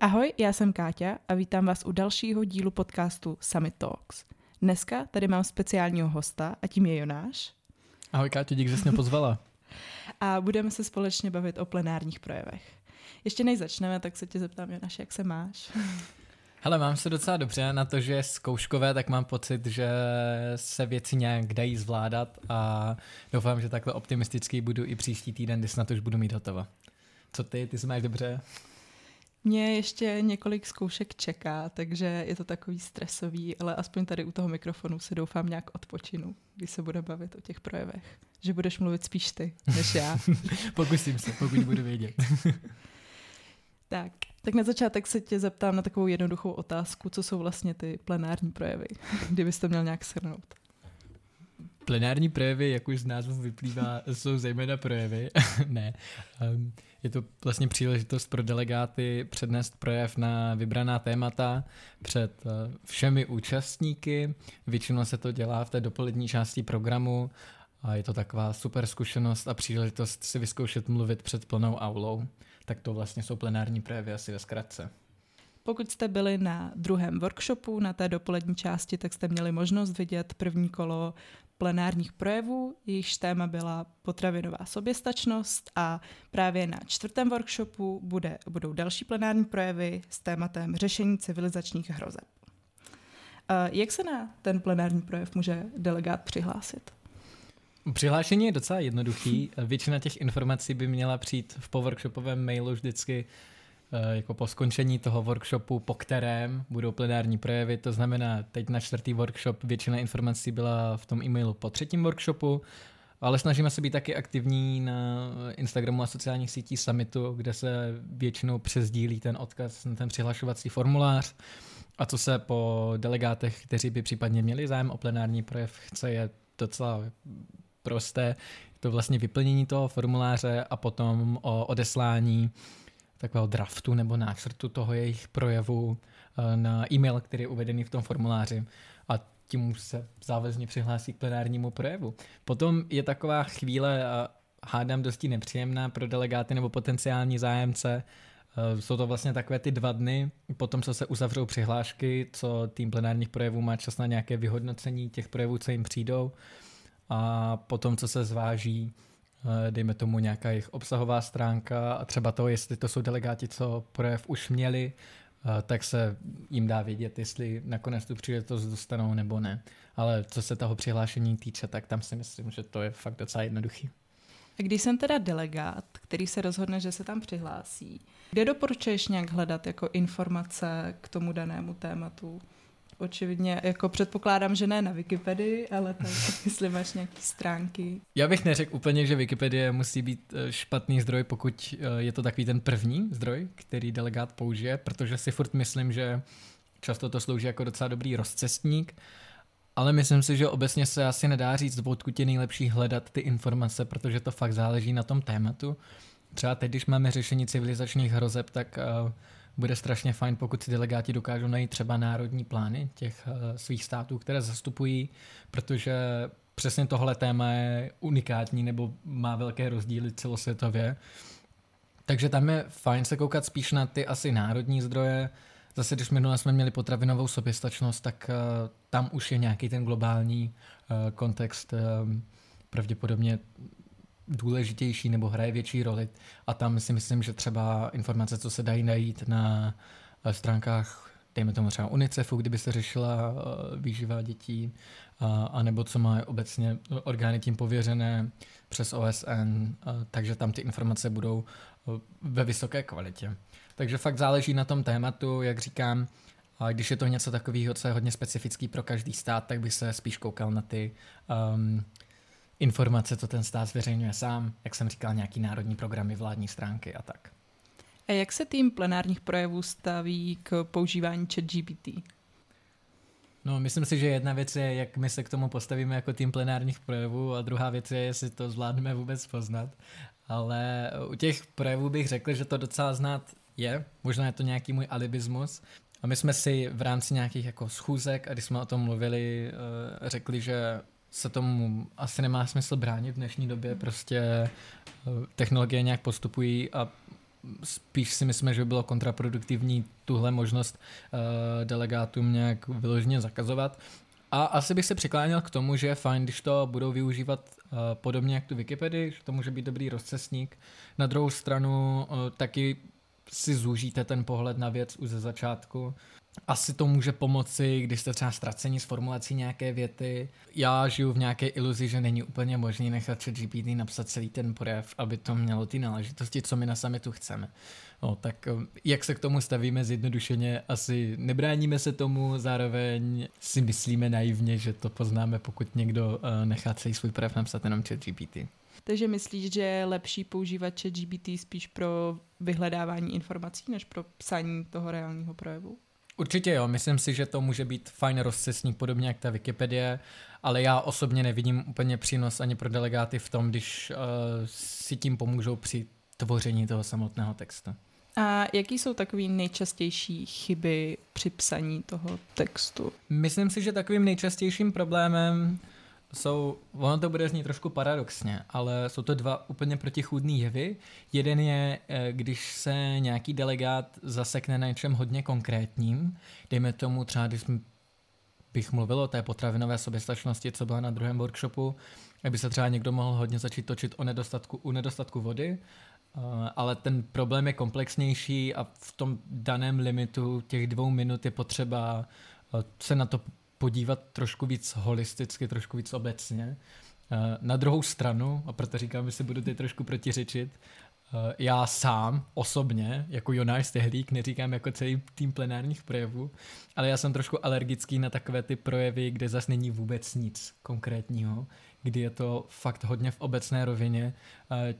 Ahoj, já jsem Káťa a vítám vás u dalšího dílu podcastu Summit Talks. Dneska tady mám speciálního hosta a tím je Jonáš. Ahoj Káťo, díky, že jsi mě pozvala. a budeme se společně bavit o plenárních projevech. Ještě než začneme, tak se tě zeptám, Jonáš, jak se máš? Hele, mám se docela dobře na to, že je zkouškové, tak mám pocit, že se věci nějak dají zvládat a doufám, že takhle optimistický budu i příští týden, kdy snad už budu mít hotovo. Co ty? Ty se máš dobře? Mě ještě několik zkoušek čeká, takže je to takový stresový, ale aspoň tady u toho mikrofonu se doufám nějak odpočinu, když se bude bavit o těch projevech. Že budeš mluvit spíš ty, než já. Pokusím se, pokud budu vědět. tak, tak na začátek se tě zeptám na takovou jednoduchou otázku, co jsou vlastně ty plenární projevy, kdybyste měl nějak shrnout. Plenární projevy, jak už z názvu vyplývá, jsou zejména projevy. ne. Um, je to vlastně příležitost pro delegáty přednést projev na vybraná témata před uh, všemi účastníky. Většinou se to dělá v té dopolední části programu a je to taková super zkušenost a příležitost si vyzkoušet mluvit před plnou aulou. Tak to vlastně jsou plenární projevy asi ve zkratce. Pokud jste byli na druhém workshopu, na té dopolední části, tak jste měli možnost vidět první kolo plenárních projevů, jejichž téma byla potravinová soběstačnost a právě na čtvrtém workshopu bude, budou další plenární projevy s tématem řešení civilizačních hrozeb. Jak se na ten plenární projev může delegát přihlásit? Přihlášení je docela jednoduchý. Většina těch informací by měla přijít v poworkshopovém mailu vždycky Eh, jako po skončení toho workshopu, po kterém budou plenární projevy. To znamená, teď na čtvrtý workshop většina informací byla v tom e-mailu po třetím workshopu, ale snažíme se být taky aktivní na Instagramu a sociálních sítích Summitu, kde se většinou přezdílí ten odkaz na ten přihlašovací formulář. A co se po delegátech, kteří by případně měli zájem o plenární projev, chce, je docela prosté. To vlastně vyplnění toho formuláře a potom o odeslání takového draftu nebo náčrtu toho jejich projevu eh, na e-mail, který je uvedený v tom formuláři a tím už se záväzně přihlásí k plenárnímu projevu. Potom je taková chvíle, hádám dosti nepříjemná pro delegáty nebo potenciální zájemce, eh, jsou to vlastně takové ty dva dny, potom co se uzavřou přihlášky, co tým plenárních projevů má čas na nějaké vyhodnocení těch projevů, co jim přijdou a potom co se zváží Eh, dejme tomu nějaká jejich obsahová stránka a třeba to, jestli to jsou delegáti, co projev už měli, eh, tak se jim dá vědět, jestli nakonec tu příležitost dostanou nebo ne. Ale co se toho přihlášení týče, tak tam si myslím, že to je fakt docela jednoduchý. A když jsem teda delegát, který se rozhodne, že se tam přihlásí, kde doporučuješ nějak hledat jako informace k tomu danému tématu? Očividně, jako předpokládám, že ne na Wikipedii, ale tak, jestli máš nějaké stránky. Já bych neřekl úplně, že Wikipedie musí být eh, špatný zdroj, pokud eh, je to takový ten první zdroj, který delegát použije, protože si furt myslím, že často to slouží jako docela dobrý rozcestník, ale myslím si, že obecně se asi nedá říct, odkud je nejlepší hledat ty informace, protože to fakt záleží na tom tématu. Třeba teď, když máme řešení civilizačních hrozeb, tak uh, bude strašně fajn, pokud si delegáti dokážou najít třeba národní plány těch uh, svých států, které zastupují, protože přesně tohle téma je unikátní nebo má velké rozdíly celosvětově. Takže tam je fajn se koukat spíš na ty asi národní zdroje. Zase, když minule jsme měli potravinovou soběstačnost, tak uh, tam už je nějaký ten globální uh, kontext pravděpodobně důležitější nebo hraje větší roli. A tam si myslím, že třeba informace, co se dají najít na eh, stránkách, dejme tomu třeba UNICEFu, kdyby se řešila eh, výživa dětí, a, nebo co má obecně orgány tím pověřené přes OSN, takže tam ty informace budou eh, ve vysoké kvalitě. Takže fakt záleží na tom tématu, jak říkám, a když je to něco takového, co je hodně specifický pro každý stát, tak by se spíš koukal na ty um, informace, co ten stát zveřejňuje sám, jak jsem říkal, nějaký národní programy, vládní stránky a tak. A jak se tým plenárních projevů staví k používání ChatGPT? No, myslím si, že jedna věc je, jak my se k tomu postavíme jako tým plenárních projevů a druhá věc je, jestli to zvládneme vůbec poznat. Ale u těch projevů bych řekl, že to docela znát je. Možná je to nějaký můj alibismus. A my jsme si v rámci nějakých jako schůzek, a když jsme o tom mluvili, eh, řekli, že se tomu asi nemá smysl bránit v dnešní době, prostě eh, technologie nějak postupují a spíš si myslíme, že by bylo kontraproduktivní tuhle možnost uh, delegátům nějak vyloženě zakazovat. A asi bych se přikláněl k tomu, že je fajn, když to budou využívat uh, podobně jak tu Wikipedii, že to může být dobrý rozcestník. Na druhou stranu uh, taky si zúžíte ten pohled na věc už ze začátku. Asi to může pomoci, když jste třeba ztracení s formulací nějaké věty. Já žiju v nějaké iluzi, že není úplně možné nechat chat GPT napsat celý ten projev, aby to mělo ty náležitosti, co my na samitu chceme. No, tak um, jak se k tomu stavíme zjednodušeně, asi nebráníme se tomu, zároveň si myslíme naivně, že to poznáme, pokud někdo uh, nechá celý svůj projev napsat jenom chat GPT. Takže myslíš, že je lepší používat chat GPT spíš pro vyhledávání informací, než pro psaní toho reálního projevu? Určitě jo, myslím si, že to může být fajn rozcestník, podobně jak ta Wikipedie, ale já osobně nevidím úplně přínos ani pro delegáty v tom, když uh, si tím pomůžou při tvoření toho samotného textu. A jaký jsou takové nejčastější chyby při psaní toho textu? Myslím si, že takovým nejčastějším problémem jsou, ono to bude znít trošku paradoxně, ale jsou to dva úplně protichůdný jevy. Jeden je, eh, když se nějaký delegát zasekne na něčem hodně konkrétním, dejme tomu třeba, když bych mluvil o té potravinové soběstačnosti, co byla na druhém workshopu, aby se třeba někdo mohl hodně začít točit o nedostatku, u nedostatku vody, eh, ale ten problém je komplexnější a v tom daném limitu těch dvou minut je potřeba eh, se na to podívat trošku víc holisticky, trošku víc obecně. Eh, na druhou stranu, a proto říkám, že si budu teď trošku protiřečit, eh, já sám osobně, jako Jonáš Stehlík, neříkám jako celý tým plenárních projevů, ale já jsem trošku alergický na takové ty projevy, kde zase není vůbec nic konkrétního, kdy je to fakt hodně v obecné rovině, eh,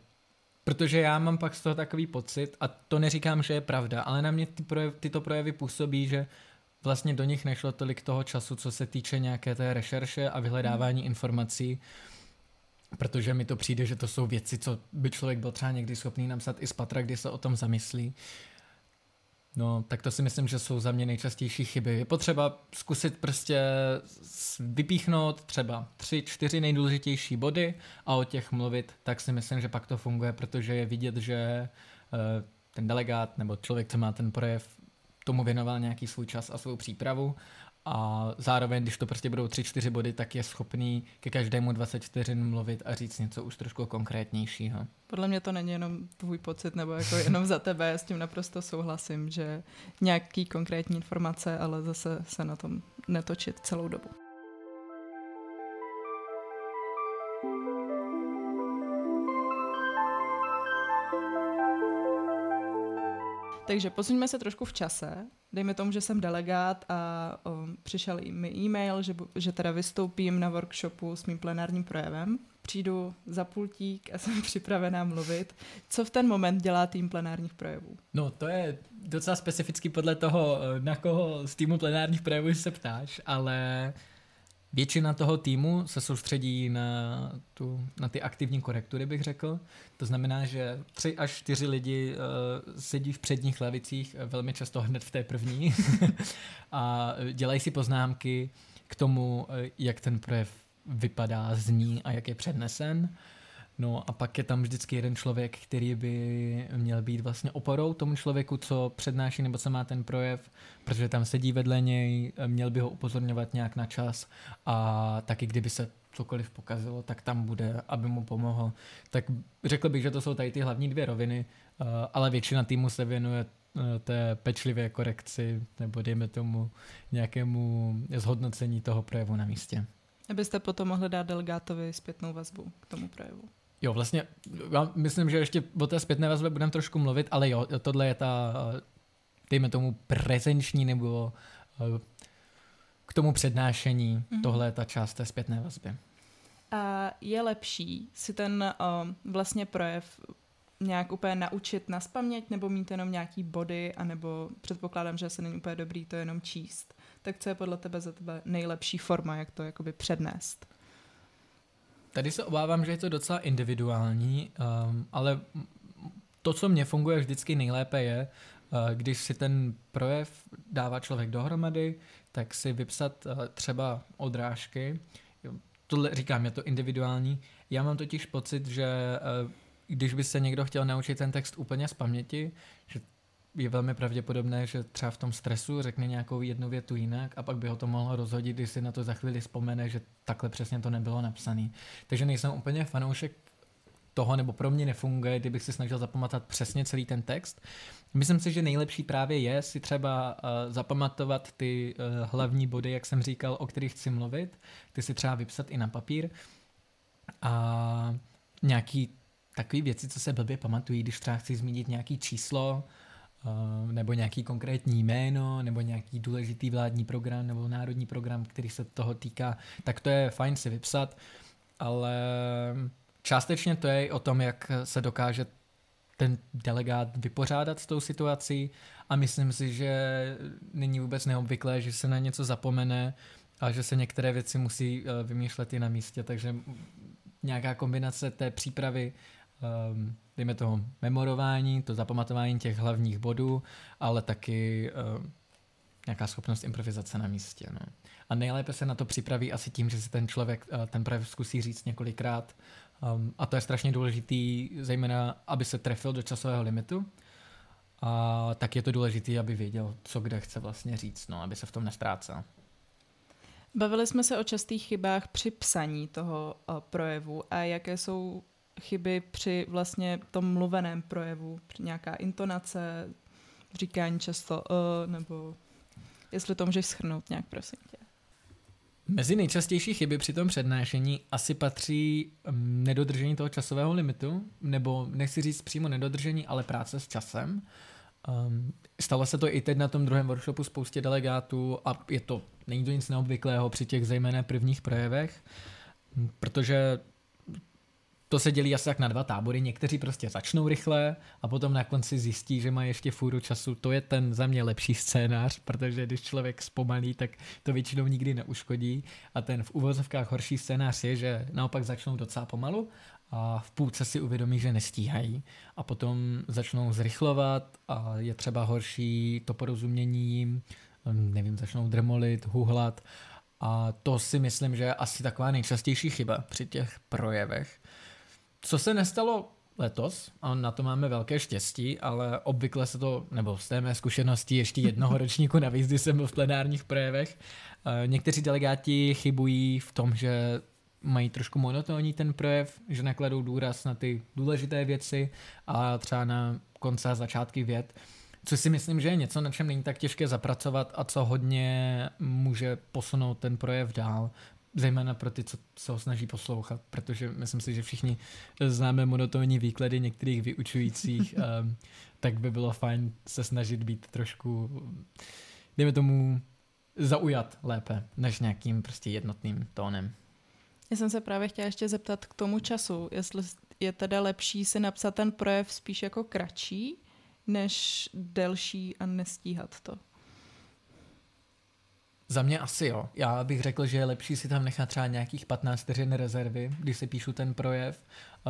protože já mám pak z toho takový pocit, a to neříkám, že je pravda, ale na mě ty projev, tyto projevy působí, že vlastně do nich nešlo tolik toho času, co se týče nějaké té rešerše a vyhledávání hmm. informací, protože mi to přijde, že to jsou věci, co by člověk byl třeba někdy schopný napsat i z patra, kdy se o tom zamyslí. No, tak to si myslím, že jsou za mě nejčastější chyby. Je potřeba zkusit prostě vypíchnout třeba tři, čtyři nejdůležitější body a o těch mluvit, tak si myslím, že pak to funguje, protože je vidět, že uh, ten delegát nebo člověk, co má ten projev, tomu věnoval nějaký svůj čas a svou přípravu a zároveň, když to prostě budou 3-4 body, tak je schopný ke každému 20 vteřin mluvit a říct něco už trošku konkrétnějšího. Podle mě to není jenom tvůj pocit, nebo jako jenom za tebe, s tím naprosto souhlasím, že nějaký konkrétní informace, ale zase se na tom netočit celou dobu. Takže posuňme se trošku v čase. Dejme tomu, že jsem delegát a o, přišel mi e-mail, že, že teda vystoupím na workshopu s mým plenárním projevem. Přijdu za pultík a jsem připravená mluvit. Co v ten moment dělá tým plenárních projevů? No, to je docela specifický podle toho, na koho z týmu plenárních projevů se ptáš, ale Většina toho týmu se soustředí na, tu, na ty aktivní korektury, bych řekl. To znamená, že tři až čtyři lidi uh, sedí v předních lavicích, eh, velmi často hned v té první, a dělají si poznámky k tomu, eh, jak ten projev vypadá, zní a jak je přednesen. No a pak je tam vždycky jeden člověk, který by měl být vlastně oporou tomu člověku, co přednáší nebo co má ten projev, protože tam sedí vedle něj, měl by ho upozorňovat nějak na čas a taky kdyby se cokoliv pokazilo, tak tam bude, aby mu pomohl. Tak řekl bych, že to jsou tady ty hlavní dvě roviny, eh, ale většina týmu se věnuje eh, té pečlivé korekci nebo dejme tomu nějakému zhodnocení toho projevu na místě. Abyste potom mohli dát delegátovi zpětnou vazbu k tomu projevu. Jo, vlastně, já myslím, že ještě o té zpětné vazbě budeme trošku mluvit, ale jo, tohle je ta, dejme tomu, prezenční nebo eh, k tomu přednášení, mm-hmm. tohle je ta část té zpětné vazby. A je lepší si ten uh, vlastně projev nějak úplně naučit na spaměť, nebo mít jenom nějaký body, anebo předpokládám, že se není úplně dobrý to jenom číst. Tak co je podle tebe za tebe nejlepší forma, jak to jakoby přednést? Tady se obávám, že je to docela individuální, um, ale to, co mně funguje vždycky nejlépe je, uh, když si ten projev dává člověk dohromady, tak si vypsat uh, třeba odrážky. tohle říkám, je to individuální. Já mám totiž pocit, že uh, když by se někdo chtěl naučit ten text úplně z paměti, že je velmi pravděpodobné, že třeba v tom stresu řekne nějakou jednu větu jinak a pak by ho to mohlo rozhodit, když si na to za chvíli vzpomene, že takhle přesně to nebylo napsané. Takže nejsem úplně fanoušek toho, nebo pro mě nefunguje, kdybych si snažil zapamatovat přesně celý ten text. Myslím si, že nejlepší právě je si třeba uh, zapamatovat ty uh, hlavní body, jak jsem říkal, o kterých chci mluvit, ty si třeba vypsat i na papír a nějaký takové věci, co se blbě pamatují, když třeba chci zmínit nějaký číslo, nebo nějaký konkrétní jméno, nebo nějaký důležitý vládní program, nebo národní program, který se toho týká, tak to je fajn si vypsat, ale částečně to je o tom, jak se dokáže ten delegát vypořádat s tou situací. A myslím si, že není vůbec neobvyklé, že se na něco zapomene a že se některé věci musí eh, vymýšlet i na místě, takže nějaká kombinace té přípravy, ehm, dejme toho memorování, to zapamatování těch hlavních bodů, ale taky ehm, nějaká schopnost improvizace na místě. No. A nejlépe se na to připraví asi tím, že si ten člověk eh, ten projev zkusí říct několikrát, Um, a to je strašně důležitý, zejména aby se trefil do časového limitu. A tak je to důležité, aby věděl, co kde chce vlastně říct, no, aby se v tom nestrácel. Bavili jsme se o častých chybách při psaní toho uh, projevu a jaké jsou chyby při vlastně tom mluveném projevu, nějaká intonace, říkání často uh, nebo jestli to můžeš schrnout nějak, prosím tě. Mezi nejčastější chyby při tom přednášení asi patří mm, nedodržení toho časového limitu, nebo nechci říct přímo nedodržení, ale práce s časem. Um, stalo se to i teď na tom druhém workshopu spoustě delegátů a je to, není to nic neobvyklého při těch zejména prvních projevech, protože to se dělí asi jak na dva tábory. Někteří prostě začnou rychle a potom na konci zjistí, že má ještě fůru času. To je ten za mě lepší scénář, protože když člověk zpomalí, tak to většinou nikdy neuškodí. A ten v uvozovkách horší scénář je, že naopak začnou docela pomalu a v půlce si uvědomí, že nestíhají a potom začnou zrychlovat a je třeba horší to porozumění jim, nevím, začnou drmolit, huhlat a to si myslím, že je asi taková nejčastější chyba při těch projevech. Co se nestalo letos, a na to máme velké štěstí, ale obvykle se to, nebo z té mé zkušenosti ještě jednoho ročníku navíc, kdy jsem byl v plenárních projevech, eh, někteří delegáti chybují v tom, že mají trošku monotónní ten projev, že nakladou důraz na ty důležité věci a třeba na konce a začátky věd, což si myslím, že je něco, na čem není tak těžké zapracovat a co hodně může posunout ten projev dál, zejména pro ty, co se ho snaží poslouchat, protože myslím si, že všichni známe monotónní výklady některých vyučujících, um, tak by bylo fajn se snažit být trošku, dejme tomu, zaujat lépe, než nějakým prostě jednotným tónem. Já jsem se právě chtěla ještě zeptat k tomu času, jestli je teda lepší si napsat ten projev spíš jako kratší, než delší a nestíhat to. Za mě asi jo. Já bych řekl, že je lepší si tam nechat třeba nějakých 15 vteřin rezervy, když si píšu ten projev,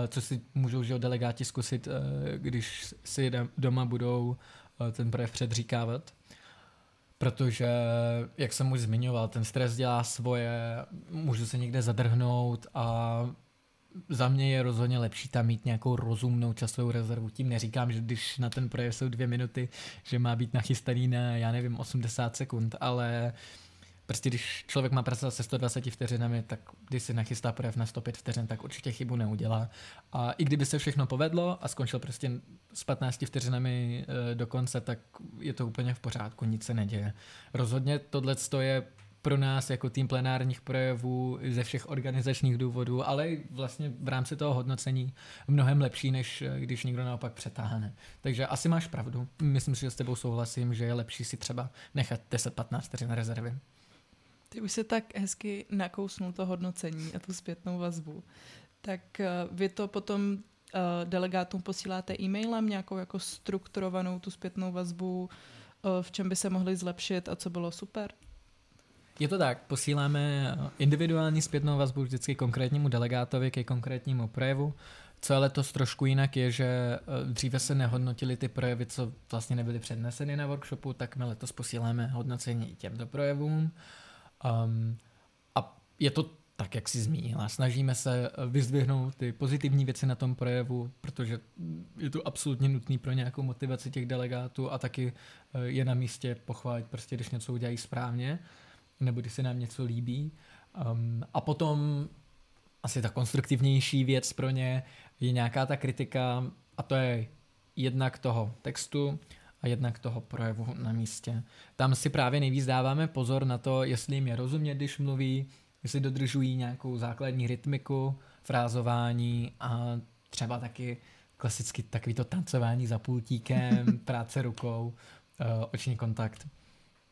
co si můžou že delegáti zkusit, eh, když si doma budou eh, ten projev předříkávat. Protože, jak jsem už zmiňoval, ten stres dělá svoje, můžu se někde zadrhnout a za mě je rozhodně lepší tam mít nějakou rozumnou časovou rezervu. Tím neříkám, že když na ten projev jsou dvě minuty, že má být nachystaný na, já nevím, 80 sekund, ale uh, Prostě když člověk má pracovat se 120 vteřinami, tak když si nachystá projev na 105 vteřin, tak určitě chybu neudělá. A i kdyby se všechno povedlo a skončil prostě s 15 vteřinami e, do konce, tak je to úplně v pořádku, nic se neděje. Rozhodně tohle je pro nás jako tým plenárních projevů ze všech organizačních důvodů, ale vlastně v rámci toho hodnocení mnohem lepší, než e, když někdo naopak přetáhne. Takže asi máš pravdu. Myslím si, že s tebou souhlasím, že je lepší si třeba nechat 10-15 vteřin rezervy. Ty už se tak hezky nakousnul to hodnocení a tu zpětnou vazbu. Tak uh, vy to potom uh, delegátům posíláte e-mailem nějakou jako strukturovanou tu zpětnou vazbu, uh, v čem by se mohli zlepšit a co bylo super? Je to tak, posíláme individuální zpětnou vazbu vždycky konkrétnímu delegátovi ke konkrétnímu projevu. Co je letos trošku jinak je, že dříve se nehodnotily ty projevy, co vlastně nebyly předneseny na workshopu, tak my letos posíláme hodnocení i těmto projevům. Um, a je to tak, jak jsi zmínila. Snažíme se vyzdvihnout ty pozitivní věci na tom projevu, protože je to absolutně nutný pro nějakou motivaci těch delegátů a taky eh, je na místě pochválit prostě, když něco udělají správně, nebo když se nám něco líbí. Um, a potom asi ta konstruktivnější věc pro ně je nějaká ta kritika a to je jednak toho textu jednak toho projevu na místě. Tam si právě nejvíc dáváme pozor na to, jestli jim je rozumět, když mluví, jestli dodržují nějakou základní rytmiku, frázování a třeba taky klasicky takový to tancování za pultíkem, práce rukou, uh, oční kontakt.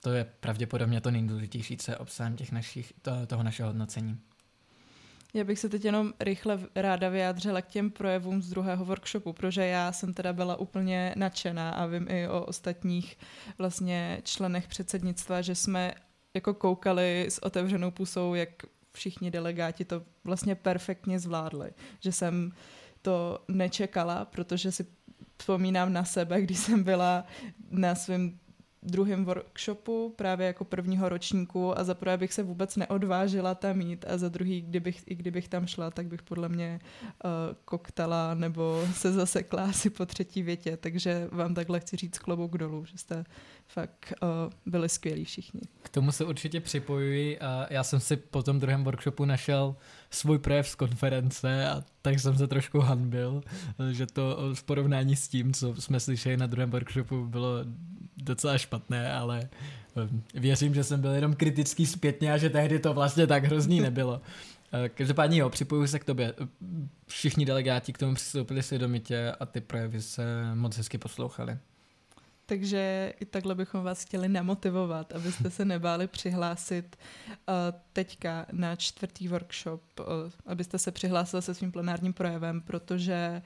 To je pravděpodobně to nejdůležitější, co je obsahem těch našich, to, toho našeho hodnocení. Já bych se teď jenom rychle ráda vyjádřila k těm projevům z druhého workshopu, protože já jsem teda byla úplně nadšená a vím i o ostatních vlastně členech předsednictva, že jsme jako koukali s otevřenou pusou, jak všichni delegáti to vlastně perfektně zvládli. Že jsem to nečekala, protože si vzpomínám na sebe, když jsem byla na svém druhém workshopu právě jako prvního ročníku a za prvé bych se vůbec neodvážila tam mít a za druhý, kdybych, i kdybych tam šla, tak bych podle mě uh, koktala nebo se zasekla asi po třetí větě, takže vám takhle chci říct klobouk dolů, že jste fakt uh, byli skvělí všichni. K tomu se určitě připojuji a já jsem si po tom druhém workshopu našel svůj projev z konference a tak jsem se trošku hanbil, že to v porovnání s tím, co jsme slyšeli na druhém workshopu, bylo docela špatné, ale eh, věřím, že jsem byl jenom kritický zpětně a že tehdy to vlastně tak hrozný nebylo. Eh, každopádně jo, připojuji se k tobě. Všichni delegáti k tomu přistoupili svědomitě a ty projevy se moc hezky poslouchali. Takže i takhle bychom vás chtěli namotivovat, abyste se nebáli přihlásit teďka na čtvrtý workshop, abyste se přihlásili se svým plenárním projevem, protože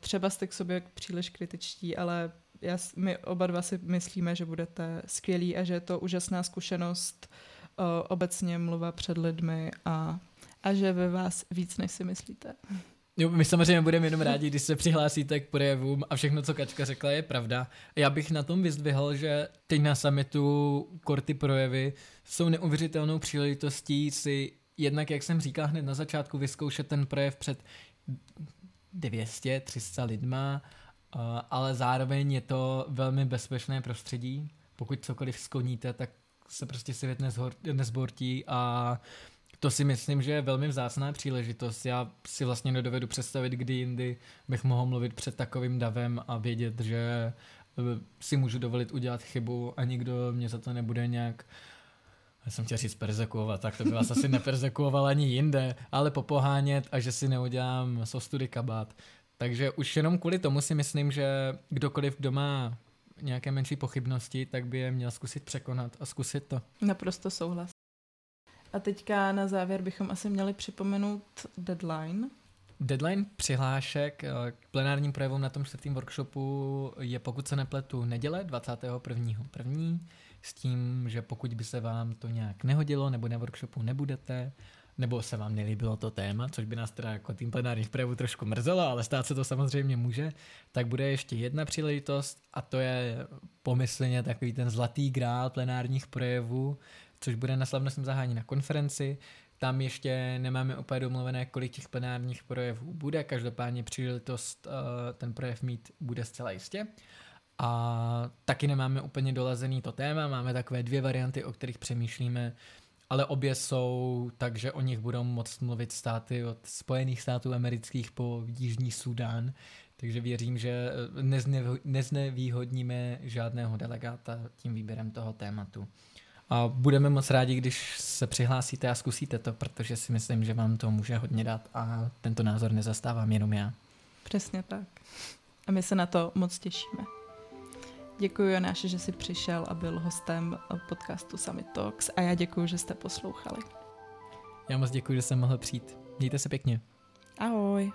třeba jste k sobě příliš kritičtí, ale já, my oba dva si myslíme, že budete skvělí a že je to úžasná zkušenost uh, obecně mluva před lidmi a, a že ve vás víc, než si myslíte. Jo, my samozřejmě budeme jenom rádi, když se přihlásíte k projevům a všechno, co Kačka řekla, je pravda. Já bych na tom vyzdvihl, že teď na summitu korty projevy jsou neuvěřitelnou příležitostí si jednak, jak jsem říkal hned na začátku, vyzkoušet ten projev před 200, 300 lidma, ale zároveň je to velmi bezpečné prostředí. Pokud cokoliv skloníte, tak se prostě svět nezbortí a to si myslím, že je velmi vzácná příležitost. Já si vlastně nedovedu představit, kdy jindy bych mohl mluvit před takovým davem a vědět, že eh, si můžu dovolit udělat chybu a nikdo mě za to nebude nějak já jsem chtěl říct persekuovat, tak to by vás asi neperzekuoval ani jinde, ale popohánět a že si neudělám sostudy kabát. Takže už jenom kvůli tomu si myslím, že kdokoliv, kdo má nějaké menší pochybnosti, tak by je měl zkusit překonat a zkusit to. Naprosto souhlas. A teďka na závěr bychom asi měli připomenout deadline. Deadline přihlášek eh, k plenárním projevům na tom čtvrtém workshopu je, pokud se nepletu, neděle 21.1. s tím, že pokud by se vám to nějak nehodilo nebo na workshopu nebudete, nebo se vám nelíbilo to téma, což by nás teda jako tým plenárních projevů trošku mrzelo, ale stát se to samozřejmě může, tak bude ještě jedna příležitost a to je pomyslně takový ten zlatý grál plenárních projevů, což bude na slavnostním zahání na konferenci. Tam ještě nemáme úplně domluvené, kolik těch plenárních projevů bude, každopádně příležitost uh, ten projev mít bude zcela jistě. A taky nemáme úplně dolazený to téma, máme takové dvě varianty, o kterých přemýšlíme, ale obě jsou tak, že o nich budou moct mluvit státy od Spojených států amerických po Jižní Sudán, takže věřím, že eh, neznevýhodníme žádného delegáta tím výběrem toho tématu. A budeme moc rádi, když se přihlásíte a zkusíte to, protože si myslím, že vám to může hodně dát a tento názor nezastávám jenom já. Přesně tak. A my se na to moc těšíme. Děkuji Jonáši, že jsi přišel a byl hostem podcastu Summit Talks a já děkuji, že jste poslouchali. Já moc děkuji, že jsem mohl přijít. Mějte se pěkně. Ahoj.